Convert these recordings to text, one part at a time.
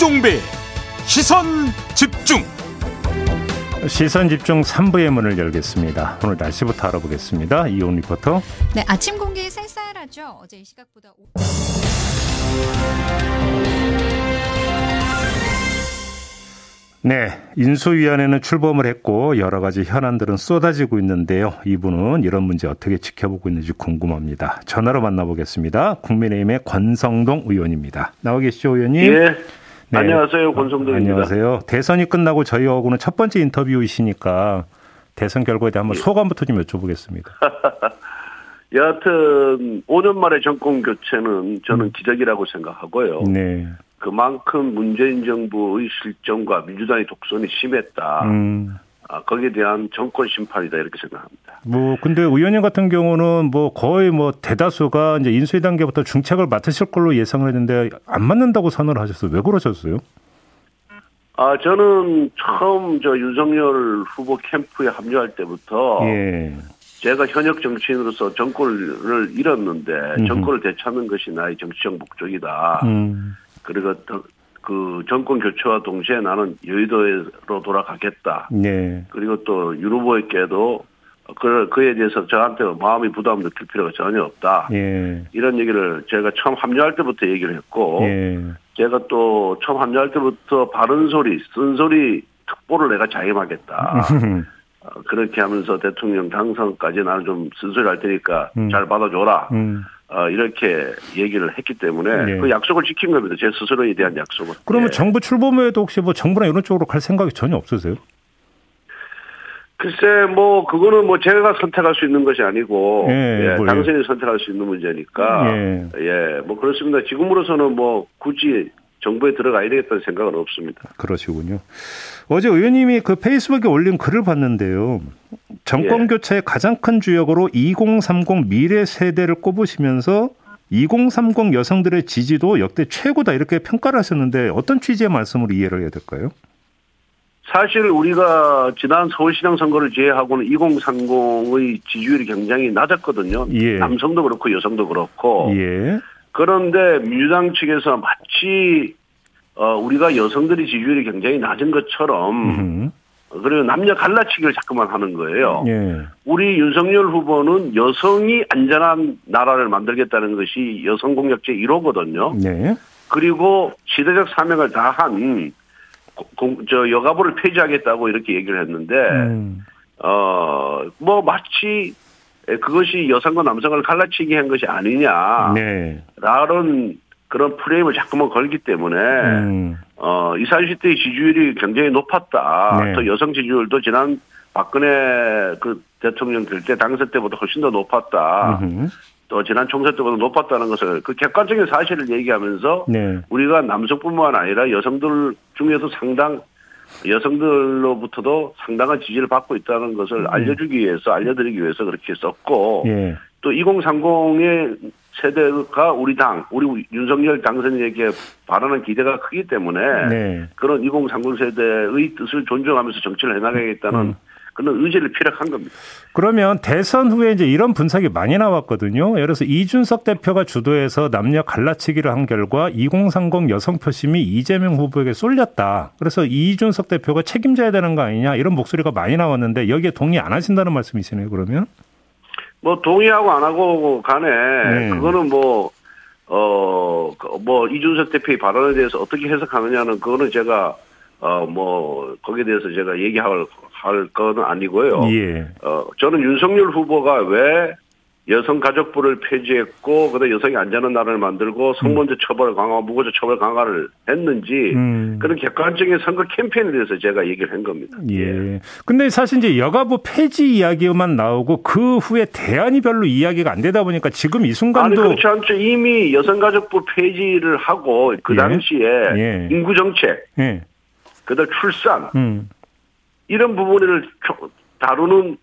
김종배 시선 집중 시선 집중 3부의 문을 열겠습니다. 오늘 날씨부터 알아보겠습니다. 이온 리포터. 네, 아침 공기 쌀쌀하죠. 어제 이 시각보다 네, 인수위원회는 출범을 했고 여러 가지 현안들은 쏟아지고 있는데요. 이분은 이런 문제 어떻게 지켜보고 있는지 궁금합니다. 전화로 만나보겠습니다. 국민의힘의 권성동 의원입니다. 나와 계시죠, 의원님? 예. 네. 안녕하세요, 권성동입니다. 안녕하세요. 대선이 끝나고 저희하고는 첫 번째 인터뷰이시니까 대선 결과에 대한 한번 예. 소감부터 좀 여쭤보겠습니다. 여하튼 5년 만에 정권 교체는 저는 음. 기적이라고 생각하고요. 네. 그만큼 문재인 정부의 실정과 민주당의 독선이 심했다. 음. 아, 거기에 대한 정권 심판이다 이렇게 생각합니다. 뭐 근데 의원님 같은 경우는 뭐 거의 뭐 대다수가 이제 인수위 단계부터 중책을 맡으실 걸로 예상을 했는데 안 맞는다고 선언을 하셨어요. 왜 그러셨어요? 아 저는 처음 저 윤석열 후보 캠프에 합류할 때부터 예. 제가 현역 정치인으로서 정권을 잃었는데 음 정권을 되찾는 것이 나의 정치적 목적이다. 음. 그리고 그 정권 교체와 동시에 나는 여의도로 돌아가겠다. 네. 그리고 또 유로보에게도 그, 그에 대해서 저한테 마음이 부담 느낄 필요가 전혀 없다. 예. 이런 얘기를 제가 처음 합류할 때부터 얘기를 했고, 예. 제가 또 처음 합류할 때부터 바른 소리, 쓴소리 특보를 내가 자임하겠다. 어, 그렇게 하면서 대통령 당선까지 나는 좀 쓴소리 할 테니까 음. 잘 받아줘라. 음. 어, 이렇게 얘기를 했기 때문에 네. 그 약속을 지킨 겁니다. 제 스스로에 대한 약속은. 그러면 네. 정부 출범 후에도 혹시 뭐 정부나 이런 쪽으로 갈 생각이 전혀 없으세요? 글쎄, 뭐, 그거는 뭐 제가 선택할 수 있는 것이 아니고, 예, 예, 당선이 선택할 수 있는 문제니까, 예. 예, 뭐 그렇습니다. 지금으로서는 뭐 굳이 정부에 들어가야 되겠다는 생각은 없습니다. 그러시군요. 어제 의원님이 그 페이스북에 올린 글을 봤는데요. 정권 예. 교체의 가장 큰 주역으로 2030 미래 세대를 꼽으시면서 2030 여성들의 지지도 역대 최고다 이렇게 평가를 하셨는데 어떤 취지의 말씀으로 이해를 해야 될까요? 사실 우리가 지난 서울시장 선거를 제외하고는 2030의 지지율이 굉장히 낮았거든요. 예. 남성도 그렇고 여성도 그렇고. 예. 그런데 민주당 측에서 마치 어, 우리가 여성들의 지지율이 굉장히 낮은 것처럼 음흠. 그리고 남녀 갈라치기를 자꾸만 하는 거예요. 예. 우리 윤석열 후보는 여성이 안전한 나라를 만들겠다는 것이 여성 공약제 1호거든요. 네. 그리고 시대적 사명을 다한 저 여가부를 폐지하겠다고 이렇게 얘기를 했는데 음. 어뭐 마치 그것이 여성과 남성을 갈라치기 한 것이 아니냐. 네. 라는 그런 프레임을 자꾸만 걸기 때문에 음. 어 20, 30대의 지지율이 굉장히 높았다. 네. 또 여성 지지율도 지난 박근혜 그 대통령 될 때 당선 때보다 훨씬 더 높았다. 음흠. 또 지난 총선 때보다 높았다는 것을 그 객관적인 사실을 얘기하면서 네. 우리가 남성뿐만 아니라 여성들 중에서 상당 여성들로부터도 상당한 지지를 받고 있다는 것을 음. 알려주기 위해서 알려드리기 위해서 그렇게 썼고 예. 또 2030의 세대가 우리 당, 우리 윤석열 당선인에게 바라는 기대가 크기 때문에 네. 그런 2030 세대의 뜻을 존중하면서 정치를 해나가겠다는 음. 그런 의지를 피력한 겁니다. 그러면 대선 후에 이제 이런 분석이 많이 나왔거든요. 예를 들어서 이준석 대표가 주도해서 남녀 갈라치기를 한 결과 2030 여성 표심이 이재명 후보에게 쏠렸다. 그래서 이준석 대표가 책임져야 되는 거 아니냐 이런 목소리가 많이 나왔는데 여기에 동의 안 하신다는 말씀이시네요. 그러면? 뭐 동의하고 안 하고 간에 네. 그거는 뭐 어, 그 뭐, 이준석 대표의 발언에 대해서 어떻게 해석하느냐는 그거는 제가, 어, 뭐, 거기에 대해서 제가 얘기할, 할 거는 아니고요. 예. 어, 저는 윤석열 후보가 왜 여성가족부를 폐지했고 그다음 여성이 안전한 나라를 만들고 성범죄 처벌 강화, 무고죄 처벌 강화를 했는지 음. 그런 객관적인 선거 캠페인에 대해서 제가 얘기를 한 겁니다. 예. 근데 사실 이제 여가부 폐지 이야기만 나오고 그 후에 대안이 별로 이야기가 안 되다 보니까 지금 이 순간도 아니 그렇지 않죠. 이미 여성가족부 폐지를 하고 그 예. 당시에 예. 인구 정책, 예. 그다음 출산 음. 이런 부분을 다루는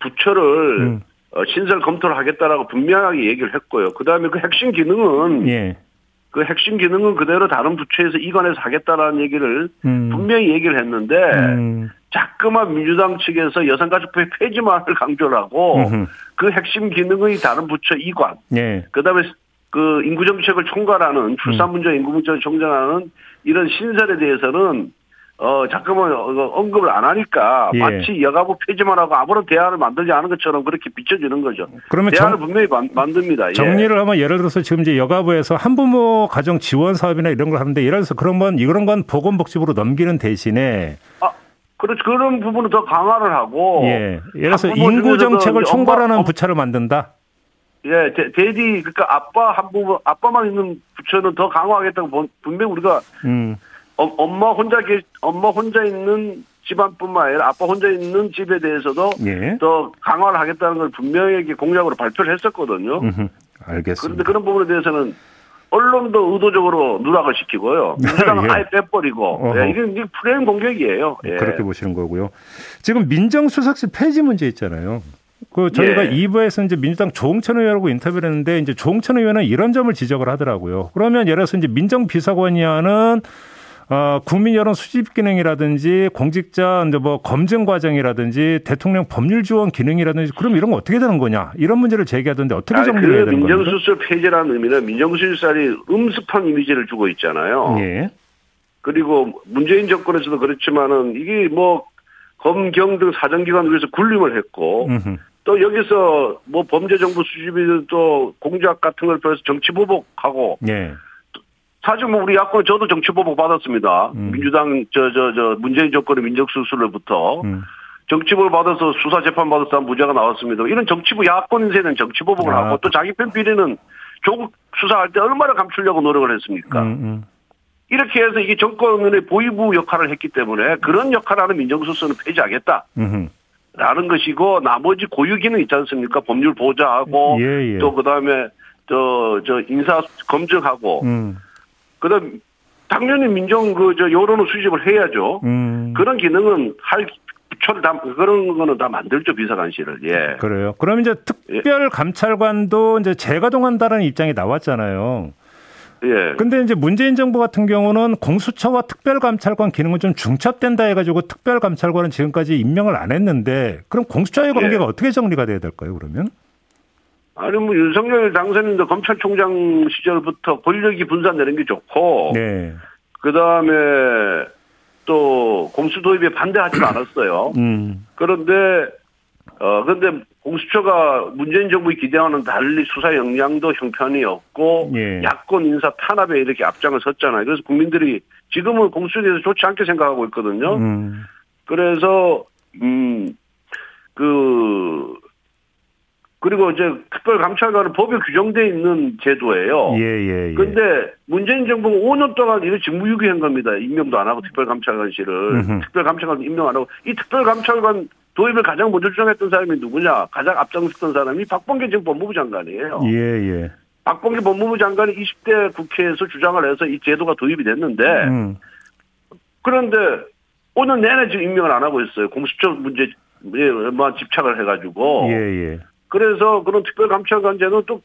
부처를 음. 어, 신설 검토를 하겠다라고 분명하게 얘기를 했고요. 그 다음에 그 핵심 기능은 예. 그 핵심 기능은 그대로 다른 부처에서 이관해서 하겠다라는 얘기를 음. 분명히 얘기를 했는데 음. 자꾸만 민주당 측에서 여성가족부의 폐지만을 강조를 하고 음흠. 그 핵심 기능의 다른 부처 이관, 예. 그다음에 그 인구 정책을 총괄하는 출산 문제, 인구 문제를 총괄하는 이런 신설에 대해서는 어, 잠깐만, 어, 언급을 안 하니까 예. 마치 여가부 폐지만 하고 아무런 대안을 만들지 않은 것처럼 그렇게 비춰지는 거죠. 그러면 대안을 정, 분명히 만, 만듭니다. 예. 정리를 예. 하면 예를 들어서 지금 이제 여가부에서 한부모 가정 지원 사업이나 이런 걸 하는데 예를 들어서 그런 건, 이런 건 보건복지부로 넘기는 대신에 아, 그렇죠. 그런 부분은 더 강화를 하고. 예. 예를 들어서 인구 정책을 총괄하는 엄마, 부처를 만든다? 예, 대, 대디, 그러니까 아빠 한부모, 아빠만 있는 부처는 더 강화하겠다고 분명히 우리가 음. 어, 엄마 혼자 계 엄마 혼자 있는 집안뿐만 아니라 아빠 혼자 있는 집에 대해서도 예. 더 강화를 하겠다는 걸 분명히 공약으로 발표를 했었거든요. 음흠, 알겠습니다. 그런데 그런 부분에 대해서는 언론도 의도적으로 누락을 시키고요. 민주당은 예. 아예 빼버리고 예, 이게, 이게 프레임 공격이에요. 예. 그렇게 보시는 거고요. 지금 민정수석실 폐지 문제 있잖아요. 그 저희가 예. 2부에서 이제 민주당 조홍천 의원하고 인터뷰를 했는데 이제 조홍천 의원은 이런 점을 지적을 하더라고요. 그러면 예를 들어서 이제 민정비서관이 하는 어, 국민 여론 수집 기능이라든지 공직자 이제 뭐 검증 과정이라든지 대통령 법률 지원 기능이라든지 그럼 이런 거 어떻게 되는 거냐 이런 문제를 제기하던데 어떻게 정리해야 그 되는 거죠? 민정수술 폐지라는 의미는 민정수술살이 음습한 이미지를 주고 있잖아요. 예. 그리고 문재인 정권에서도 그렇지만은 이게 뭐 검경 등 사정기관을 위해서 군림을 했고 음흠. 또 여기서 뭐 범죄 정보 수집이 또 공작 같은 걸 통해서 정치 보복하고 예. 사실 뭐 우리 야권 저도 정치 보복 받았습니다. 음. 민주당 저 저 저 문재인 정권의 민정수술로부터 음. 정치보복 받아서 수사 재판 받아서 무죄가 나왔습니다. 이런 정치부 야권 인세는 정치 보복을 아. 하고 또 자기 편 비리는 조국 수사할 때 얼마나 감추려고 노력을 했습니까? 음, 음. 이렇게 해서 이게 정권의 보위부 역할을 했기 때문에 그런 역할을 하는 민정수석은 폐지하겠다. 라는 것이고 나머지 고유 기능 있지 않습니까? 법률 보좌하고 예, 예. 또 그다음에 저 저 인사 검증하고 음. 그다음 당연히 민정 그 저 여론을 수집을 해야죠. 음. 그런 기능은 할 부처를 다 그런 거는 다 만들죠 비서관실을. 예. 그래요. 그럼 이제 특별 감찰관도 이제 재가동한다는 입장이 나왔잖아요. 예. 근데 이제 문재인 정부 같은 경우는 공수처와 특별감찰관 기능은 좀 중첩된다 해가지고 특별감찰관은 지금까지 임명을 안 했는데 그럼 공수처의 관계가 예. 어떻게 정리가 돼야 될까요, 그러면? 아니 뭐 윤석열 당선인도 검찰총장 시절부터 권력이 분산되는 게 좋고 네. 그다음에 또 공수 도입에 반대하지 않았어요. 음. 그런데 어 근데 공수처가 문재인 정부의 기대와는 달리 수사 역량도 형편이 없고 예. 야권 인사 탄압에 이렇게 앞장을 섰잖아요. 그래서 국민들이 지금은 공수처에 대해서 좋지 않게 생각하고 있거든요. 음. 그래서 음그 그리고 이제 특별감찰관은 법에 규정돼 있는 제도예요. 예, 예, 예. 근데 문재인 정부가 5년 동안 이런 직무유기한 겁니다. 임명도 안 하고 특별감찰관실을. 특별감찰관 임명 안 하고. 이 특별감찰관 도입을 가장 먼저 주장했던 사람이 누구냐? 가장 앞장섰던 사람이 박범계 전 법무부 장관이에요. 예, 예. 박범계 법무부 장관이 20대 국회에서 주장을 해서 이 제도가 도입이 됐는데, 음. 그런데 5년 내내 지금 임명을 안 하고 있어요. 공수처 문제에 만 집착을 해가지고. 예, 예. 그래서 그런 특별감찰관제는 또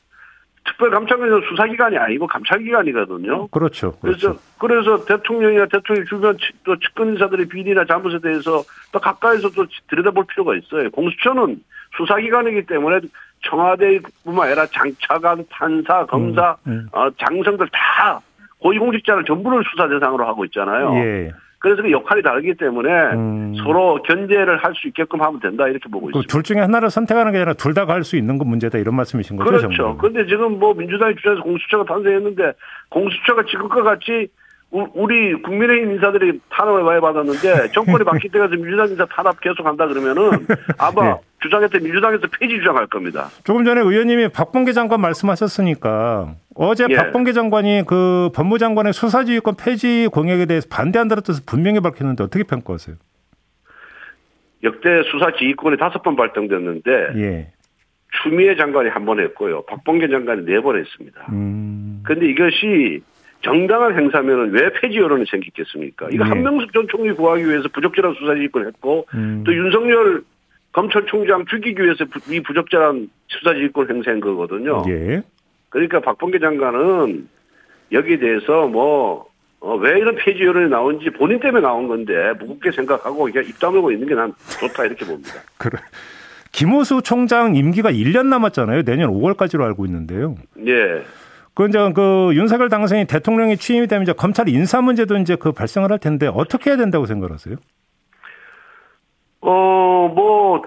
특별감찰관은 수사기관이 아니고 감찰기관이거든요. 그렇죠. 그렇죠. 그래서 그래서 대통령이나 대통령 주변 또 측근 인사들의 비리나 잘못에 대해서 또 가까이서 또 들여다볼 필요가 있어요. 공수처는 수사기관이기 때문에 청와대뿐만 아니라 장차관, 판사, 검사, 음, 음. 어, 장성들 다 고위공직자를 전부를 수사 대상으로 하고 있잖아요. 예. 그래서 그 역할이 다르기 때문에 음. 서로 견제를 할 수 있게끔 하면 된다 이렇게 보고 그 있습니다. 둘 중에 하나를 선택하는 게 아니라 둘 다 갈 수 있는 건 문제다 이런 말씀이신 거죠? 그렇죠. 그런데 지금 뭐 민주당이 주장해서 공수처가 탄생했는데 공수처가 지금과 같이 우리 국민의힘 인사들이 탄압을 많이 받았는데 정권이 바뀔 때가 민주당 인사 탄압 계속한다 그러면은 아마 네. 주장했던 민주당에서 폐지 주장할 겁니다. 조금 전에 의원님이 박범계 장관 말씀하셨으니까 어제 예. 박범계 장관이 그 법무장관의 수사지휘권 폐지 공약에 대해서 반대한다는 뜻을 분명히 밝혔는데 어떻게 평가하세요? 역대 수사지휘권이 다섯 번 발동됐는데 예. 추미애 장관이 한 번 했고요. 박범계 장관이 네 번 했습니다. 그런데 음. 이것이 정당한 행사면은 왜 폐지 여론이 생기겠습니까? 이거 네. 한명숙 전 총리 구하기 위해서 부적절한 수사지휘권을 했고 음. 또 윤석열 검찰총장 죽이기 위해서 이 부적절한 수사지휘권 행사한 거거든요. 예. 그러니까 박범계 장관은 여기에 대해서 뭐, 어, 왜 이런 폐지 여론이 나온지 본인 때문에 나온 건데 무겁게 생각하고 그냥 입 다물고 있는 게 난 좋다 이렇게 봅니다. 그래. 김호수 총장 임기가 1년 남았잖아요. 내년 5월까지로 알고 있는데요. 예. 그 이제 그 윤석열 당선인 대통령이 취임이 되면 이제 검찰 인사 문제도 이제 그 발생을 할 텐데 어떻게 해야 된다고 생각하세요? 어, 뭐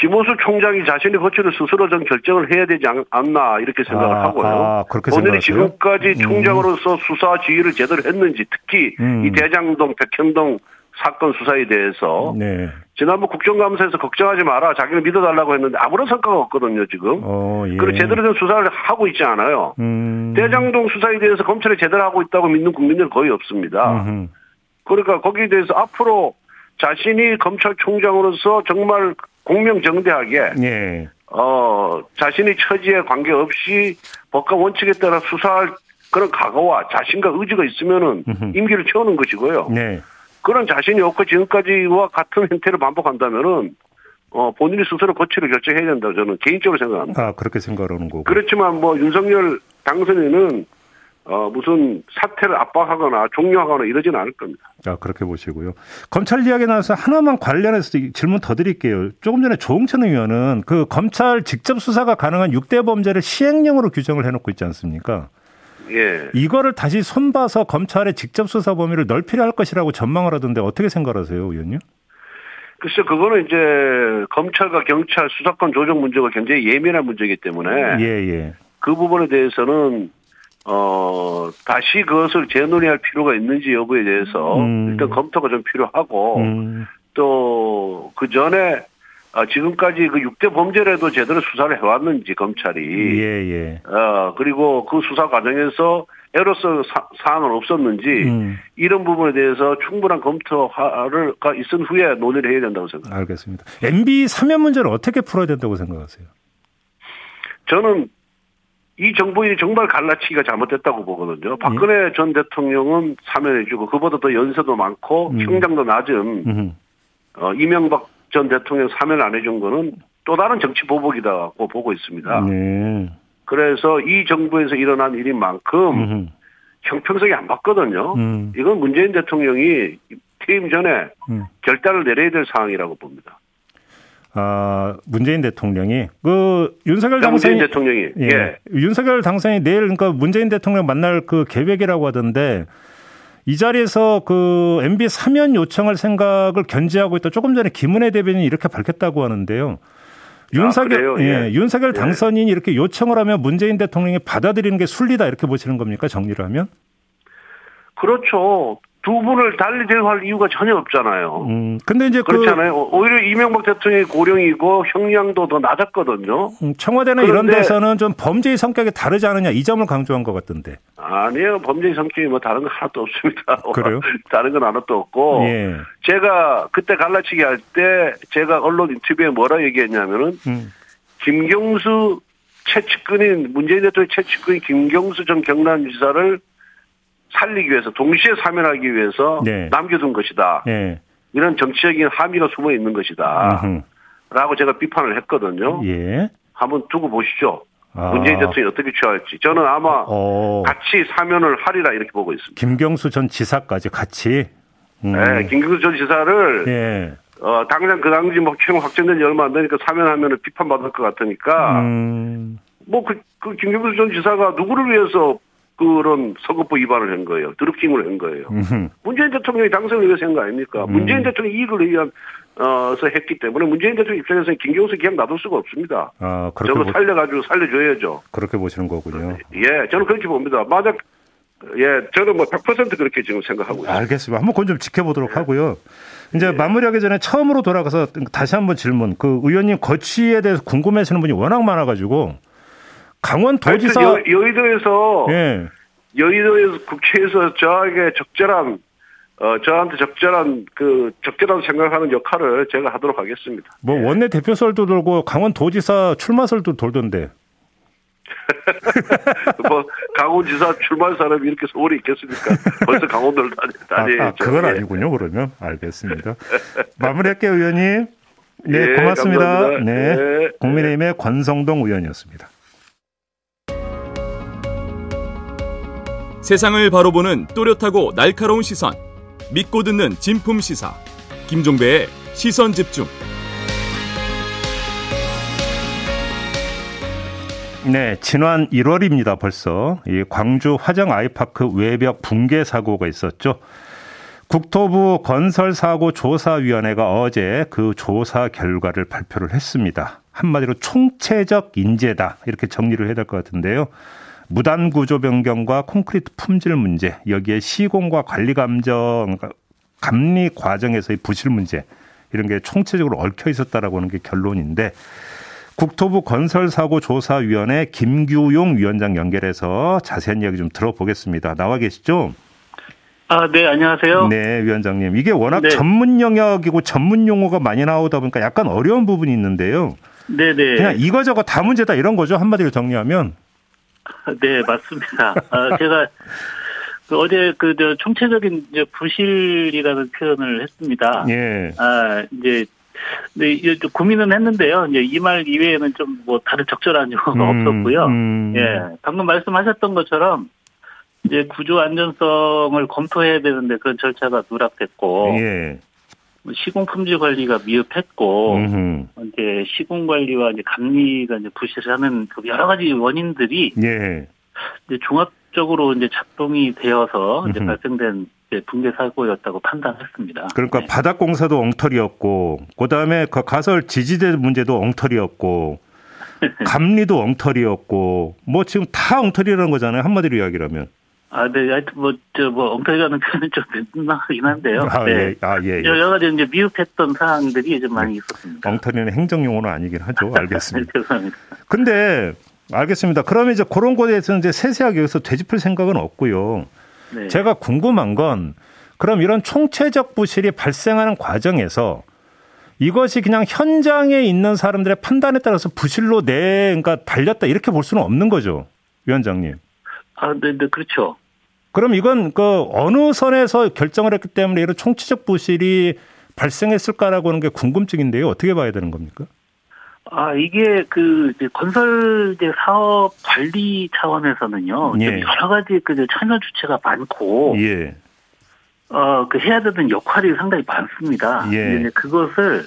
김호수 총장이 자신의 거취를 스스로 좀 결정을 해야 되지 않, 나 이렇게 생각을 아, 하고요. 아, 본인이 지금까지 음. 총장으로서 수사 지휘를 제대로 했는지 특히 음. 이 대장동, 백현동 사건 수사에 대해서 네. 지난번 국정감사에서 걱정하지 마라 자기를 믿어달라고 했는데 아무런 성과가 없거든요 지금. 어, 예. 그리고 제대로 된 수사를 하고 있지 않아요. 음. 대장동 수사에 대해서 검찰이 제대로 하고 있다고 믿는 국민들은 거의 없습니다. 음흠. 그러니까 거기에 대해서 앞으로 자신이 검찰총장으로서 정말 공명정대하게 예. 어 자신의 처지에 관계없이 법과 원칙에 따라 수사할 그런 각오와 자신과 의지가 있으면은 임기를 채우는 것이고요. 네. 그런 자신이 없고 지금까지와 같은 형태를 반복한다면은 어 본인이 스스로 거취를 결정해야 된다고 저는 개인적으로 생각합니다. 아 그렇게 생각하는 거고. 그렇지만 뭐 윤석열 당선인은 어, 무슨 사태를 압박하거나 종료하거나 이러지는 않을 겁니다. 아, 그렇게 보시고요. 검찰 이야기 나와서 하나만 관련해서 질문 더 드릴게요. 조금 전에 조홍천 의원은 그 검찰 직접 수사가 가능한 6대 범죄를 시행령으로 규정을 해놓고 있지 않습니까? 예. 이거를 다시 손봐서 검찰의 직접 수사 범위를 넓히려 할 것이라고 전망을 하던데 어떻게 생각하세요, 의원님? 글쎄, 그거는 이제 검찰과 경찰 수사권 조정 문제가 굉장히 예민한 문제이기 때문에. 예, 예. 그 부분에 대해서는 어, 다시 그것을 재논의할 필요가 있는지 여부에 대해서 음. 일단 검토가 좀 필요하고 음. 또그 전에 아, 지금까지 그 6대 범죄라도 제대로 수사를 해왔는지 검찰이 예, 예. 어, 그리고 그 수사 과정에서 에러서 사항은 없었는지 음. 이런 부분에 대해서 충분한 검토가 있은 후에 논의를 해야 된다고 생각합니다. 알겠습니다. MB 사면 문제를 어떻게 풀어야 된다고 생각하세요? 저는 이 정부인이 정말 갈라치기가 잘못됐다고 보거든요. 박근혜 예. 전 대통령은 사면해주고 그보다 더 연세도 많고 음. 형장도 낮은 어, 이명박 전 대통령 사면 안 해준 거는 또 다른 정치 보복이다고 보고 있습니다. 네. 그래서 이 정부에서 일어난 일인 만큼 음흠. 형평성이 안 맞거든요. 음. 이건 문재인 대통령이 퇴임 전에 음. 결단을 내려야 될 상황이라고 봅니다. 아, 문재인 대통령이 그 윤석열 당선인 대통령이 예. 예. 윤석열 당선이 내일 그러니까 문재인 대통령 만날 그 계획이라고 하던데 이 자리에서 그 MB 사면 요청할 생각을 견지하고 있다. 조금 전에 김은혜 대변인이 이렇게 밝혔다고 하는데요. 윤석열 아, 예, 예. 윤석열 예. 당선인이 이렇게 요청을 하면 문재인 대통령이 받아들이는 게 순리다 이렇게 보시는 겁니까? 정리를 하면? 그렇죠. 두 분을 달리 대우할 이유가 전혀 없잖아요. 음, 근데 이제 그 그렇잖아요. 그, 오히려 이명박 대통령이 고령이고 형량도 더 낮았거든요. 음, 청와대는 이런 데서는 좀 범죄의 성격이 다르지 않느냐 이 점을 강조한 것 같던데. 아니에요. 범죄의 성격이 뭐 다른 거 하나도 없습니다. 그래요? 다른 건 하나도 없고. 예. 제가 그때 갈라치기 할 때 제가 언론 인터뷰에 뭐라 얘기했냐면은 음. 김경수 최측근인 문재인 대통령 최측근인 김경수 전 경남지사를 살리기 위해서 동시에 사면하기 위해서 네. 남겨둔 것이다. 네. 이런 정치적인 함의가 숨어 있는 것이다. 음흠. 라고 제가 비판을 했거든요. 예. 한번 두고 보시죠. 아. 문재인 대통령이 어떻게 취할지. 저는 아마 어. 같이 사면을 하리라 이렇게 보고 있습니다. 김경수 전 지사까지 같이? 음. 네, 김경수 전 지사를 예. 어, 당장 그 당시 뭐 최종 확정된 지 얼마 안 되니까 사면하면 비판받을 것 같으니까 음. 뭐그 그 김경수 전 지사가 누구를 위해서 그런 선거법 위반을 한 거예요. 드루킹을 한 거예요. 음흠. 문재인 대통령이 당선을 위해서 한 거 아닙니까? 음. 문재인 대통령 이익을 위한 어서 했기 때문에 문재인 대통령 입장에서는 김경수 그냥 놔둘 수가 없습니다. 아, 그렇게 저거 살려가지고 살려줘야죠. 그렇게 보시는 거군요. 예, 저는 그렇게 봅니다. 만약 예, 저는 뭐 100% 그렇게 지금 생각하고 있습니다. 알겠습니다. 한번 그건 좀 지켜보도록 예. 하고요. 이제 예. 마무리하기 전에 처음으로 돌아가서 다시 한번 질문. 그 의원님 거취에 대해서 궁금해하시는 분이 워낙 많아가지고 강원도지사 여, 여의도에서 예. 여의도에서 국회에서 저에게 적절한 어, 저한테 적절한 그 적절한 생각하는 역할을 제가 하도록 하겠습니다. 뭐 예. 원내 대표설도 돌고 강원도지사 출마설도 돌던데. 뭐 강원지사 출마할 사람이 이렇게 서울에 있겠습니까? 벌써 강원도를 다니, 다녀야죠. 아, 아, 그건 예. 아니군요. 그러면 알겠습니다. 마무리할게요, 의원님. 네, 예, 고맙습니다. 네, 네. 국민의힘의 권성동 의원이었습니다. 세상을 바로 보는 또렷하고 날카로운 시선. 믿고 듣는 진품 시사. 김종배의 시선 집중. 네, 지난 1월입니다. 벌써 이 광주 화정 아이파크 외벽 붕괴 사고가 있었죠. 국토부 건설사고 조사위원회가 어제 그 조사 결과를 발표를 했습니다. 한마디로 총체적 인재다 이렇게 정리를 해야 될 것 같은데요. 무단 구조 변경과 콘크리트 품질 문제, 여기에 시공과 관리 감정 감리 과정에서의 부실 문제 이런 게 총체적으로 얽혀 있었다라고 하는 게 결론인데 국토부 건설사고조사위원회 김규용 위원장 연결해서 자세한 이야기 좀 들어보겠습니다. 나와 계시죠? 아, 네, 안녕하세요. 네, 위원장님. 이게 워낙 네. 전문 영역이고 전문 용어가 많이 나오다 보니까 약간 어려운 부분이 있는데요. 네, 네. 그냥 이거저거 다 문제다 이런 거죠. 한마디로 정리하면. 네, 맞습니다. 아, 제가 그 어제 그 저 총체적인 이제 부실이라는 표현을 했습니다. 예. 아, 이제 네, 이제 고민은 했는데요. 이제 이 말 이외에는 좀 뭐 다른 적절한 용어가 음, 없었고요. 음. 예. 방금 말씀하셨던 것처럼 이제 구조 안전성을 검토해야 되는데 그런 절차가 누락됐고 예. 뭐 시공 품질 관리가 미흡했고 음흠. 이제 시공 관리와 이제 감리가 이제 부실하는 그 여러 가지 원인들이 예. 이제 종합적으로 이제 작동이 되어서 이제 발생된 이제 붕괴 사고였다고 판단했습니다. 그러니까 네. 바닥 공사도 엉터리였고 그다음에 그 가설 지지대 문제도 엉터리였고 감리도 엉터리였고 뭐 지금 다 엉터리라는 거잖아요 한마디로 이야기라면. 아, 네, 하여튼 뭐, 저, 뭐, 엉터리라는 표현은 좀 민망하긴 한데요. 아, 네. 예. 아, 예, 예. 여러 가지 이제 미흡했던 사항들이 좀 많이 있었습니다. 엉터리는 행정용어는 아니긴 하죠. 알겠습니다. 죄송합니다. 근데, 알겠습니다. 그러면 이제 그런 거에 대해서는 이제 세세하게 여기서 되짚을 생각은 없고요. 네. 제가 궁금한 건, 그럼 이런 총체적 부실이 발생하는 과정에서 이것이 그냥 현장에 있는 사람들의 판단에 따라서 부실로 내, 그러니까 달렸다 이렇게 볼 수는 없는 거죠. 위원장님. 아, 네, 네, 그렇죠. 그럼 이건 그 어느 선에서 결정을 했기 때문에 이런 총체적 부실이 발생했을까라고 하는 게 궁금증인데요. 어떻게 봐야 되는 겁니까? 아, 이게 그 건설 이제 사업 관리 차원에서는요. 예. 여러 가지 그 참여 주체가 많고 예. 어, 그 해야 되는 역할이 상당히 많습니다. 예. 그것을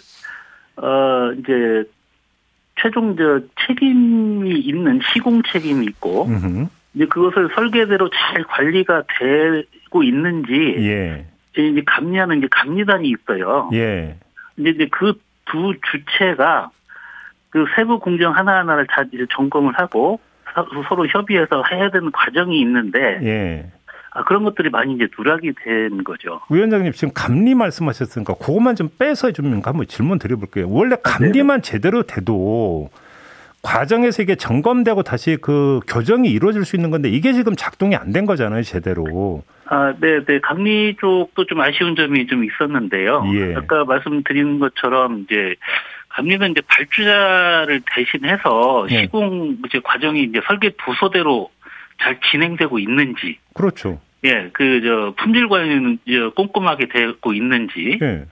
어, 이제 최종 저 책임이 있는 시공 책임이 있고 음흠. 이제 그것을 설계대로 잘 관리가 되고 있는지 예. 이제 감리하는 이제 감리단이 있어요. 예. 이제 이제 그 두 주체가 그 세부 공정 하나 하나를 다 이제 점검을 하고 서로 협의해서 해야 되는 과정이 있는데 예. 아, 그런 것들이 많이 이제 누락이 된 거죠. 위원장님 지금 감리 말씀하셨으니까 그것만 좀 빼서 좀 한번 질문 드려볼게요. 원래 감리만 아, 제대로 돼도 과정에서 이게 점검되고 다시 그 교정이 이루어질 수 있는 건데 이게 지금 작동이 안 된 거잖아요, 제대로. 아, 네, 네. 감리 쪽도 좀 아쉬운 점이 좀 있었는데요. 예. 아까 말씀드린 것처럼 이제 감리는 이제 발주자를 대신해서 예. 시공 이제 과정이 이제 설계 부서대로 잘 진행되고 있는지. 그렇죠. 예, 그 저 품질 관리는 이제 꼼꼼하게 되고 있는지. 예.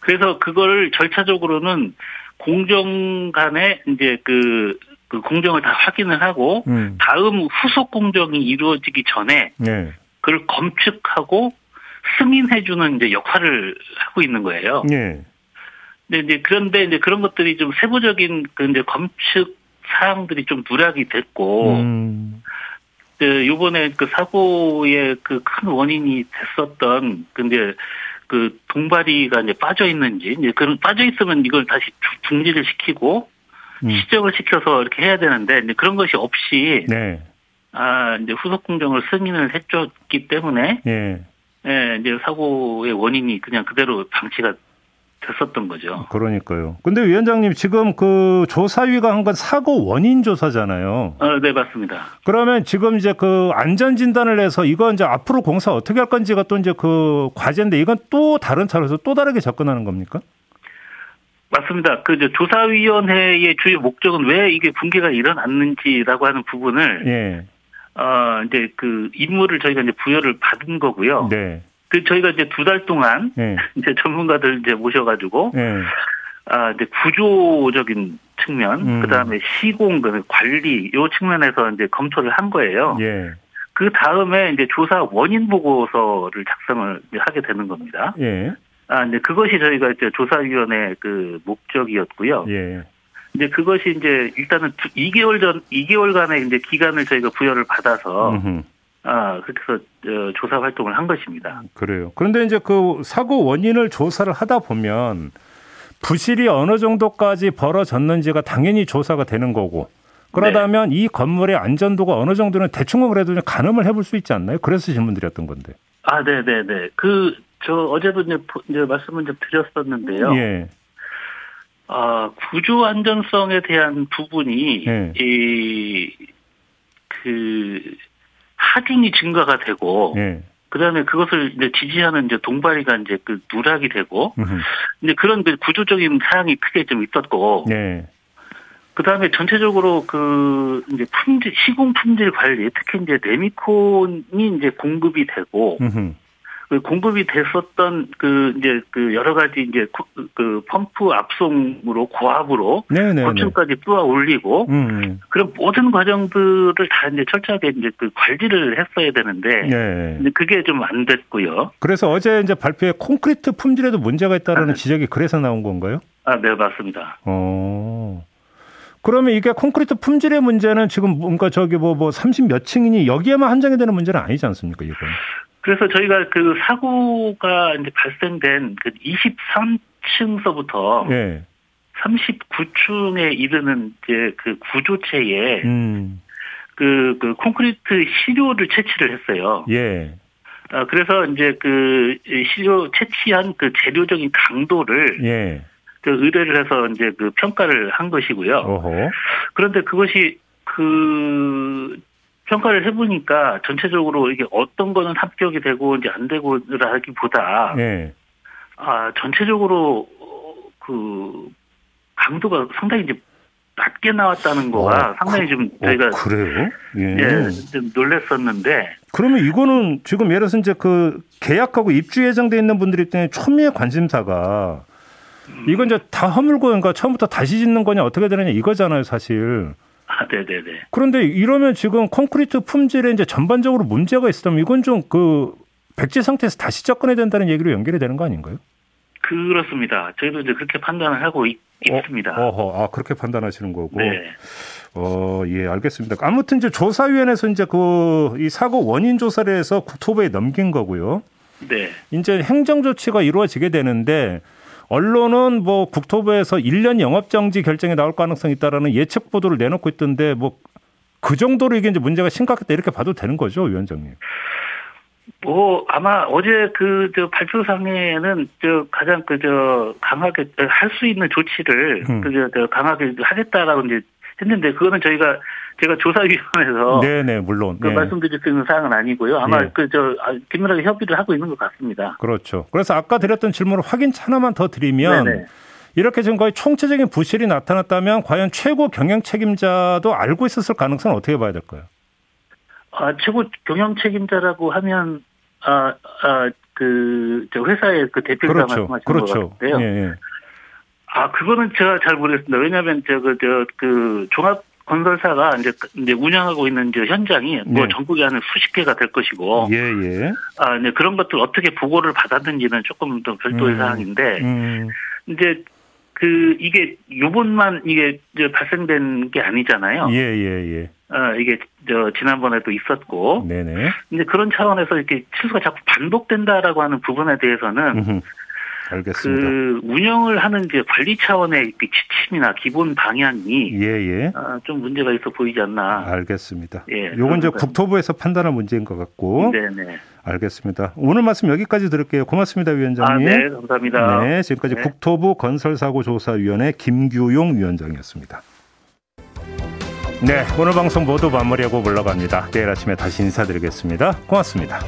그래서 그걸 절차적으로는 공정 간에 이제 그, 그 공정을 다 확인을 하고 음. 다음 후속 공정이 이루어지기 전에 네. 그걸 검측하고 승인해주는 이제 역할을 하고 있는 거예요. 네. 근데 이제 그런데 이제 그런 것들이 좀 세부적인 그 이제 검측 사항들이 좀 누락이 됐고, 음. 그 요번에 그 사고의 그 큰 원인이 됐었던 그 이제 그 동바리가 이제 빠져 있는지 이제 그런 빠져 있으면 이걸 다시 중지를 시키고 음. 시정을 시켜서 이렇게 해야 되는데 이제 그런 것이 없이 네. 아 이제 후속 공정을 승인을 해줬기 때문에 예. 예 이제 사고의 원인이 그냥 그대로 방치가 됐었던 거죠. 그러니까요. 근데 위원장님 지금 그 조사위가 한 건 사고 원인 조사잖아요. 어, 네 맞습니다. 그러면 지금 이제 그 안전 진단을 해서 이거 이제 앞으로 공사 어떻게 할 건지가 또 이제 그 과제인데 이건 또 다른 차로서 또 다르게 접근하는 겁니까? 맞습니다. 그 조사위원회의 주요 목적은 왜 이게 붕괴가 일어났는지라고 하는 부분을 예. 어 이제 그 임무를 저희가 이제 부여를 받은 거고요. 네. 그 저희가 이제 두 달 동안 네. 이제 전문가들 이제 모셔가지고 네. 아 이제 구조적인 측면, 음. 그 다음에 시공, 그 관리 요 측면에서 이제 검토를 한 거예요. 예. 그 다음에 이제 조사 원인 보고서를 작성을 하게 되는 겁니다. 예. 아 이제 그것이 저희가 이제 조사위원회 그 목적이었고요. 예. 이제 그것이 이제 일단은 2개월 전 2개월간의 이제 기간을 저희가 부여를 받아서 음흠. 아, 그렇게 해서 어, 조사 활동을 한 것입니다. 그래요. 그런데 이제 그 사고 원인을 조사를 하다 보면 부실이 어느 정도까지 벌어졌는지가 당연히 조사가 되는 거고 그러다면 네. 이 건물의 안전도가 어느 정도는 대충은 그래도 좀 가늠을 해볼 수 있지 않나요? 그래서 질문드렸던 건데. 아, 네, 네, 네. 그 저 어제도 이제, 이제 말씀을 좀 드렸었는데요. 예. 아, 구조 안전성에 대한 부분이 예. 이그 하중이 증가가 되고 예. 그다음에 그것을 이제 지지하는 이제 동바리가 이제 그 누락이 되고 음흠. 이제 그런 그 구조적인 사항이 크게 좀 있었고 네. 그다음에 전체적으로 그 이제 품질 시공 품질 관리 특히 이제 레미콘이 이제 공급이 되고 음흠. 그 공급이 됐었던 그 이제 그 여러 가지 이제 그 펌프 압송으로 고압으로 고층까지 뚫어 올리고 음. 그런 모든 과정들을 다 이제 철저하게 이제 그 관리를 했어야 되는데 네. 그게 좀 안 됐고요. 그래서 어제 이제 발표에 콘크리트 품질에도 문제가 있다라는 아, 네. 지적이 그래서 나온 건가요? 아, 네, 맞습니다. 어. 그러면 이게 콘크리트 품질의 문제는 지금 뭔가 저기 뭐, 뭐 30 몇 층이니 여기에만 한정이 되는 문제는 아니지 않습니까, 이건? 그래서 저희가 그 사고가 이제 발생된 그 23층서부터 예. 39층에 이르는 이제 그 구조체에 음. 그, 그 콘크리트 시료를 채취를 했어요. 예. 아, 그래서 이제 그 시료 채취한 그 재료적인 강도를 예. 그 의뢰를 해서 이제 그 평가를 한 것이고요. 어허. 그런데 그것이 그 평가를 해보니까 전체적으로 이게 어떤 거는 합격이 되고 이제 안 되고라기보다 네. 아 전체적으로 그 강도가 상당히 이제 낮게 나왔다는 거가 어, 상당히 좀 그, 저희가 어, 그래요? 예. 예, 좀 놀랐었는데. 그러면 이거는 지금 예를 들어서 이제 그 계약하고 입주 예정돼 있는 분들 입장에 초미의 관심사가 이건 이제 다 허물고 그러니까 처음부터 다시 짓는 거냐 어떻게 되느냐 이거잖아요, 사실. 아, 네네네. 그런데 이러면 지금 콘크리트 품질에 이제 전반적으로 문제가 있으면 이건 좀 그 백지 상태에서 다시 접근해야 된다는 얘기로 연결이 되는 거 아닌가요? 그렇습니다. 저희도 이제 그렇게 판단을 하고 있, 어, 습니다 어허, 아 그렇게 판단하시는 거고. 네. 어, 예, 알겠습니다. 아무튼 이제 조사위원회에서 이제 그 이 사고 원인 조사를 해서 국토부에 넘긴 거고요. 네. 이제 행정 조치가 이루어지게 되는데 언론은 뭐 국토부에서 1년 영업 정지 결정이 나올 가능성이 있다라는 예측 보도를 내놓고 있던데 뭐 그 정도로 이게 이제 문제가 심각했다 이렇게 봐도 되는 거죠, 위원장님. 뭐 아마 어제 그 저 발표상에는 저 가장 그 저 강하게 할 수 있는 조치를 음. 그저 강하게 하겠다라고 이제 했는데 그거는 저희가 제가 조사위원회에서 네네 물론 그 네. 말씀드릴 수 있는 사항은 아니고요. 아마 네. 그저 아, 긴밀하게 협의를 하고 있는 것 같습니다. 그렇죠. 그래서 아까 드렸던 질문을 확인 하나만 더 드리면 네네. 이렇게 지금 거의 총체적인 부실이 나타났다면 과연 최고 경영 책임자도 알고 있었을 가능성은 어떻게 봐야 될까요? 아 최고 경영 책임자라고 하면 아아그 회사의 그 대표가 그렇죠. 말씀하시는 그렇죠. 것 같은데요. 예, 예. 아 그거는 제가 잘 모르겠습니다. 왜냐하면 저그 저그 종합 건설사가 이제 이제 운영하고 있는 이제 현장이 뭐 네. 전국에 한 수십 개가 될 것이고 예, 예. 아 이제 그런 것들 어떻게 보고를 받았는지는 조금 더 별도의 음, 사항인데 음. 이제 그 이게 요번만 이게 이제 발생된 게 아니잖아요. 예, 예, 예. 아, 이게 저 지난번에도 있었고. 네네. 이제 그런 차원에서 이렇게 실수가 자꾸 반복된다라고 하는 부분에 대해서는 음흠. 알겠습니다. 그 운영을 하는 이제 관리 차원의 그 지침이나 기본 방향이 예, 예. 아, 좀 문제가 있어 보이지 않나. 알겠습니다. 예. 요건 이제 국토부에서 판단할 문제인 것 같고. 네, 네. 알겠습니다. 오늘 말씀 여기까지 들을게요. 고맙습니다, 위원장님. 아, 네, 감사합니다. 네, 지금까지 네. 국토부 건설사고조사위원회 김규용 위원장이었습니다. 네, 오늘 방송 모두 마무리하고 물러갑니다. 내일 아침에 다시 인사드리겠습니다. 고맙습니다.